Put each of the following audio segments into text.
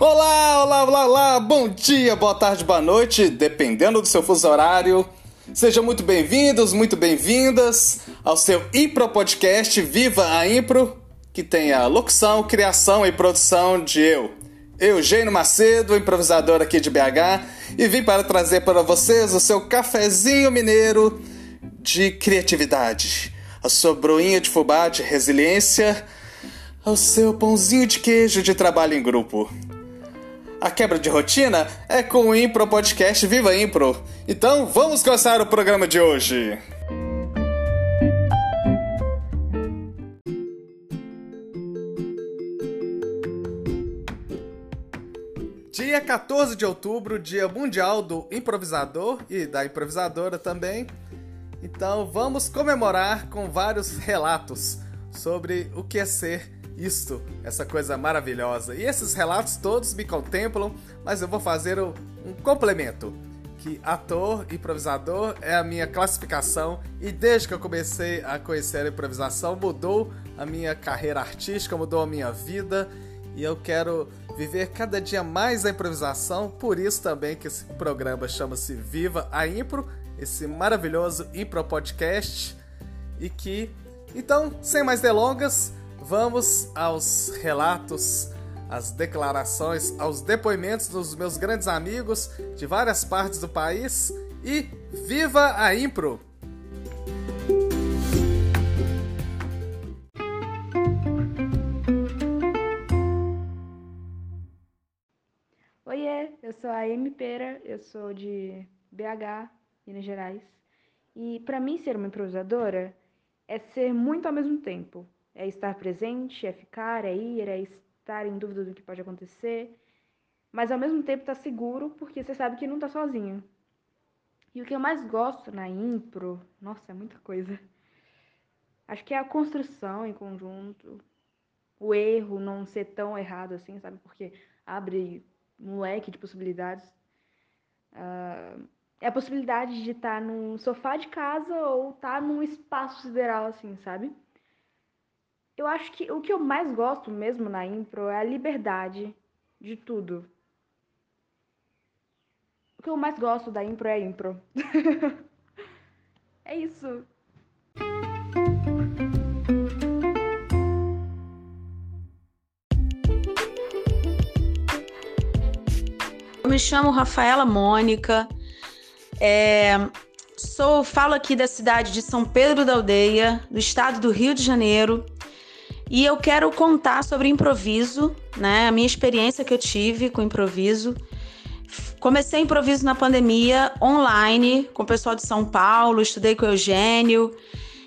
Olá, olá, olá, olá, bom dia, boa tarde, boa noite, dependendo do seu fuso horário. Sejam muito bem-vindos, muito bem-vindas ao seu Impro Podcast Viva a Impro, que tem a locução, criação e produção de eu, Eugênio Macedo, improvisador aqui de BH, e vim para trazer para vocês o seu cafezinho mineiro de criatividade, a sua broinha de fubá de resiliência, ao seu pãozinho de queijo de trabalho em grupo. A quebra de rotina é com o Impro Podcast Viva Impro. Então vamos começar o programa de hoje. Dia 14 de outubro, Dia Mundial do Improvisador e da Improvisadora também. Então vamos comemorar com vários relatos sobre o que é ser isto, essa coisa maravilhosa. E esses relatos todos me contemplam, mas eu vou fazer um complemento. Que ator, improvisador é a minha classificação e desde que eu comecei a conhecer a improvisação mudou a minha carreira artística, mudou a minha vida e eu quero viver cada dia mais a improvisação, por isso também que esse programa chama-se Viva a Impro, esse maravilhoso Impro Podcast e que então, sem mais delongas, Vamos aos relatos, às declarações, aos depoimentos dos meus grandes amigos de várias partes do país e viva a Impro! Oiê, eu sou a Amy Pera, eu sou de BH, Minas Gerais. E para mim ser uma improvisadora é ser muito ao mesmo tempo. É estar presente, é ficar, é ir, é estar em dúvida do que pode acontecer, mas ao mesmo tempo tá seguro porque você sabe que não está sozinho. E o que eu mais gosto na impro, nossa, é muita coisa. Acho que é a construção em conjunto, o erro não ser tão errado assim, sabe? Porque abre um leque de possibilidades. Uh, é a possibilidade de estar tá num sofá de casa ou estar tá num espaço sideral, assim, sabe? Eu acho que o que eu mais gosto mesmo na impro é a liberdade de tudo. O que eu mais gosto da impro é a impro. é isso. Eu me chamo Rafaela Mônica. É, sou, falo aqui da cidade de São Pedro da Aldeia, do estado do Rio de Janeiro. E eu quero contar sobre improviso, né? A minha experiência que eu tive com improviso. Comecei improviso na pandemia, online, com o pessoal de São Paulo, estudei com o Eugênio.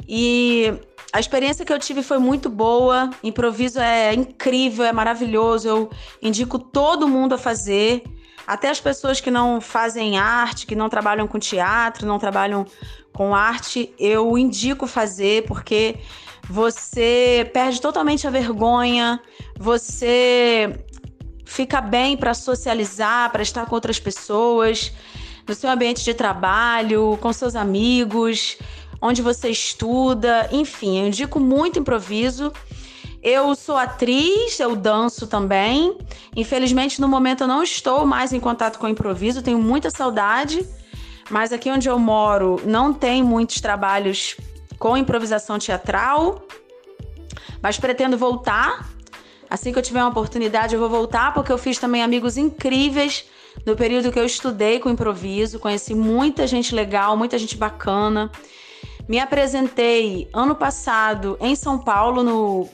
E a experiência que eu tive foi muito boa. Improviso é incrível, é maravilhoso. Eu indico todo mundo a fazer. Até as pessoas que não fazem arte, que não trabalham com teatro, não trabalham com arte, eu indico fazer, porque você perde totalmente a vergonha, você fica bem para socializar, para estar com outras pessoas, no seu ambiente de trabalho, com seus amigos, onde você estuda, enfim, eu indico muito improviso. Eu sou atriz, eu danço também. Infelizmente, no momento eu não estou mais em contato com o improviso, tenho muita saudade. Mas aqui onde eu moro não tem muitos trabalhos com improvisação teatral, mas pretendo voltar. Assim que eu tiver uma oportunidade, eu vou voltar, porque eu fiz também amigos incríveis no período que eu estudei com improviso, conheci muita gente legal, muita gente bacana. Me apresentei ano passado em São Paulo no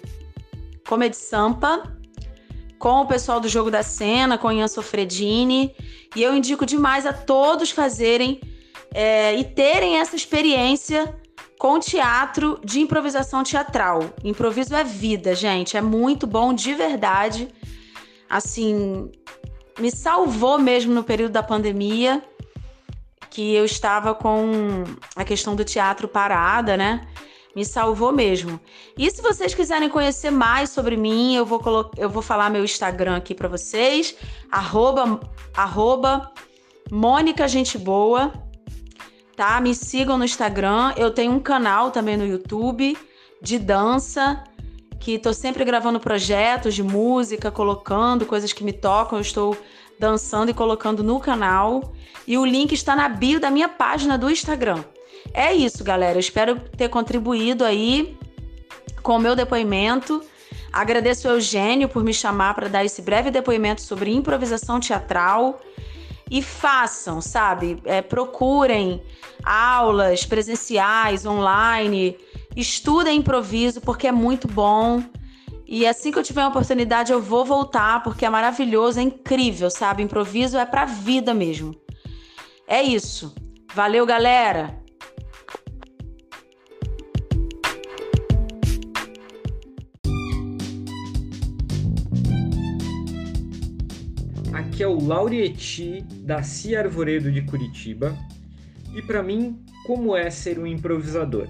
Comedy Sampa com o pessoal do Jogo da Cena, com Ian Sofredini, e eu indico demais a todos fazerem é, e terem essa experiência com teatro de improvisação teatral. Improviso é vida, gente. É muito bom de verdade. Assim, me salvou mesmo no período da pandemia, que eu estava com a questão do teatro parada, né? Me salvou mesmo. E se vocês quiserem conhecer mais sobre mim, eu vou, colo... eu vou falar meu Instagram aqui para vocês. Arroba, arroba Mônica Gente Boa tá? Me sigam no Instagram. Eu tenho um canal também no YouTube de dança. que estou sempre gravando projetos de música, colocando coisas que me tocam, eu estou dançando e colocando no canal. E o link está na bio da minha página do Instagram. É isso, galera. Eu espero ter contribuído aí com o meu depoimento. Agradeço ao Eugênio por me chamar para dar esse breve depoimento sobre improvisação teatral. E façam, sabe? É, procurem aulas presenciais, online. Estudem improviso porque é muito bom. E assim que eu tiver uma oportunidade, eu vou voltar porque é maravilhoso, é incrível, sabe? Improviso é pra vida mesmo. É isso. Valeu, galera! Aqui é o Laurieti da Cia Arvoredo de Curitiba. E para mim, como é ser um improvisador?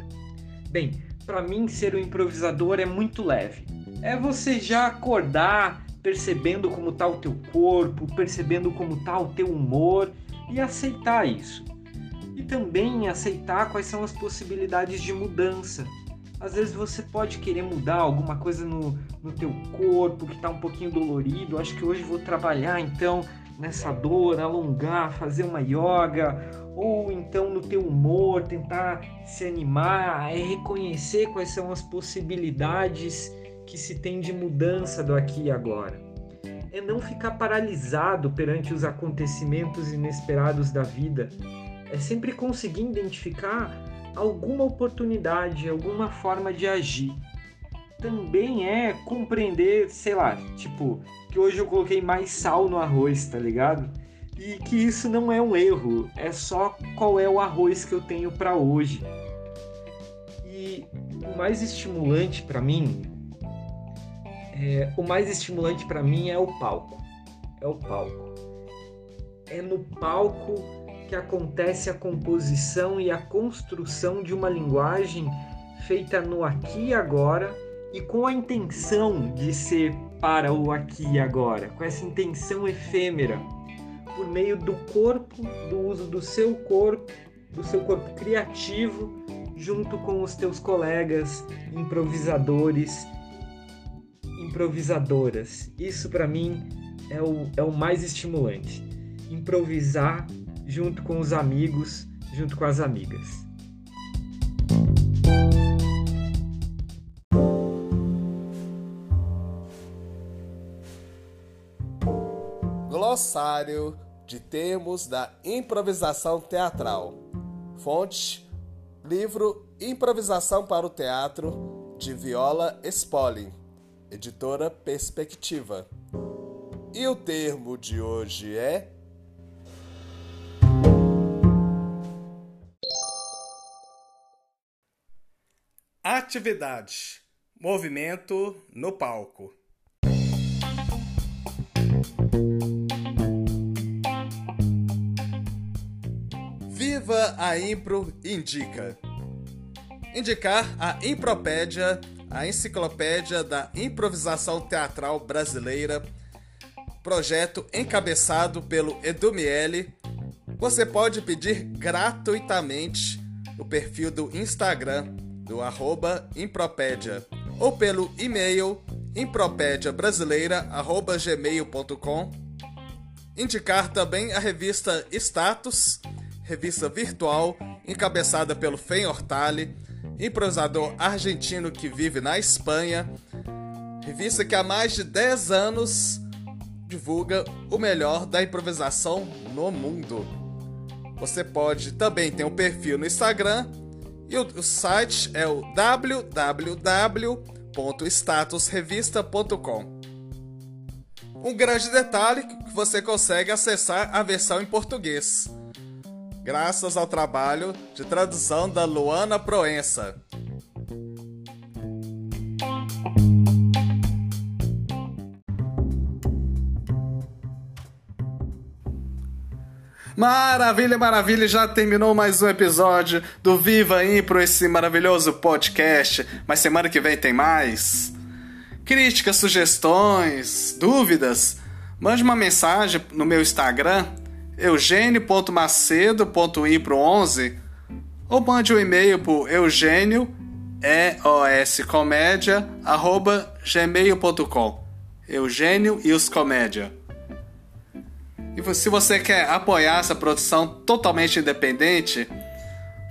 Bem, para mim ser um improvisador é muito leve. É você já acordar percebendo como tá o teu corpo, percebendo como tá o teu humor e aceitar isso. E também aceitar quais são as possibilidades de mudança às vezes você pode querer mudar alguma coisa no, no teu corpo que está um pouquinho dolorido. Acho que hoje vou trabalhar então nessa dor, alongar, fazer uma yoga, ou então no teu humor, tentar se animar, é reconhecer quais são as possibilidades que se tem de mudança do aqui e agora. É não ficar paralisado perante os acontecimentos inesperados da vida. É sempre conseguir identificar alguma oportunidade, alguma forma de agir. Também é compreender, sei lá, tipo, que hoje eu coloquei mais sal no arroz, tá ligado? E que isso não é um erro, é só qual é o arroz que eu tenho para hoje. E o mais estimulante para mim, é, o mais estimulante para mim é o palco. É o palco. É no palco que acontece a composição e a construção de uma linguagem feita no aqui e agora e com a intenção de ser para o aqui e agora, com essa intenção efêmera, por meio do corpo, do uso do seu corpo, do seu corpo criativo, junto com os teus colegas improvisadores, improvisadoras. Isso para mim é o, é o mais estimulante. Improvisar junto com os amigos, junto com as amigas. Glossário de termos da improvisação teatral. Fonte: livro Improvisação para o Teatro de Viola Spolin, editora Perspectiva. E o termo de hoje é Atividade: movimento no palco. Viva a Impro Indica. Indicar a Impropédia, a enciclopédia da improvisação teatral brasileira, projeto encabeçado pelo Edu Miele. Você pode pedir gratuitamente no perfil do Instagram do arroba Impropédia ou pelo e-mail impropediabrasileira.gmail.com Indicar também a revista Status, revista virtual encabeçada pelo Fen Hortali, improvisador argentino que vive na Espanha, revista que há mais de 10 anos divulga o melhor da improvisação no mundo. Você pode também ter um perfil no Instagram e o, o site é o www.statusrevista.com. Um grande detalhe que você consegue acessar a versão em português, graças ao trabalho de tradução da Luana Proença. Maravilha, maravilha, já terminou mais um episódio do Viva Impro, esse maravilhoso podcast. Mas semana que vem tem mais. Críticas, sugestões, dúvidas? Mande uma mensagem no meu Instagram, eugênio.macedo.impro11 ou mande um e-mail para eugênio eoscomédia@gmail.com. Eugênio e os Comédia. E se você quer apoiar essa produção totalmente independente,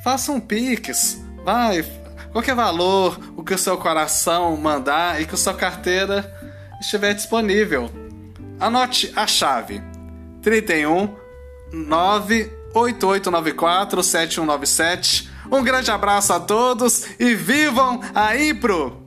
faça um Pix, vai, qualquer valor, o que o seu coração mandar e que a sua carteira estiver disponível. Anote a chave: 31 98894 7197. Um grande abraço a todos e vivam a Impro!